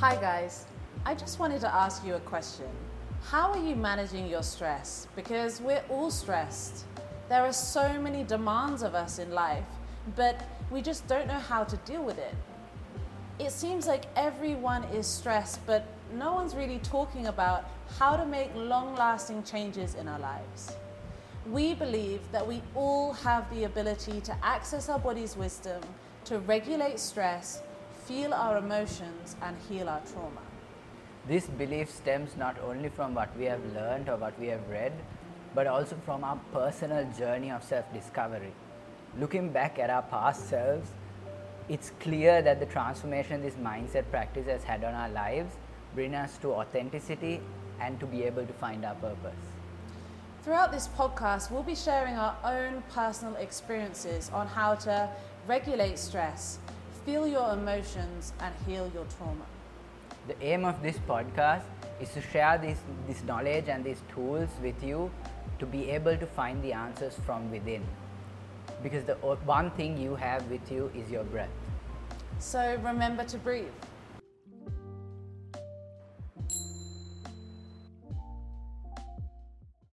Hi, guys. I just wanted to ask you a question. How are you managing your stress? Because we're all stressed. There are so many demands of us in life, but we just don't know how to deal with it. It seems like everyone is stressed, but no one's really talking about how to make long lasting changes in our lives. We believe that we all have the ability to access our body's wisdom, to regulate stress, feel our emotions, and heal our trauma. This belief stems not only from what we have learned or what we have read, but also from our personal journey of self discovery. Looking back at our past selves, it's clear that the transformation this mindset practice has had on our lives bring us to authenticity and to be able to find our purpose. Throughout this podcast, we'll be sharing our own personal experiences on how to regulate stress, feel your emotions, and heal your trauma. The aim of this podcast is to share this, this knowledge and these tools with you to be able to find the answers from within. Because the one thing you have with you is your breath. So remember to breathe.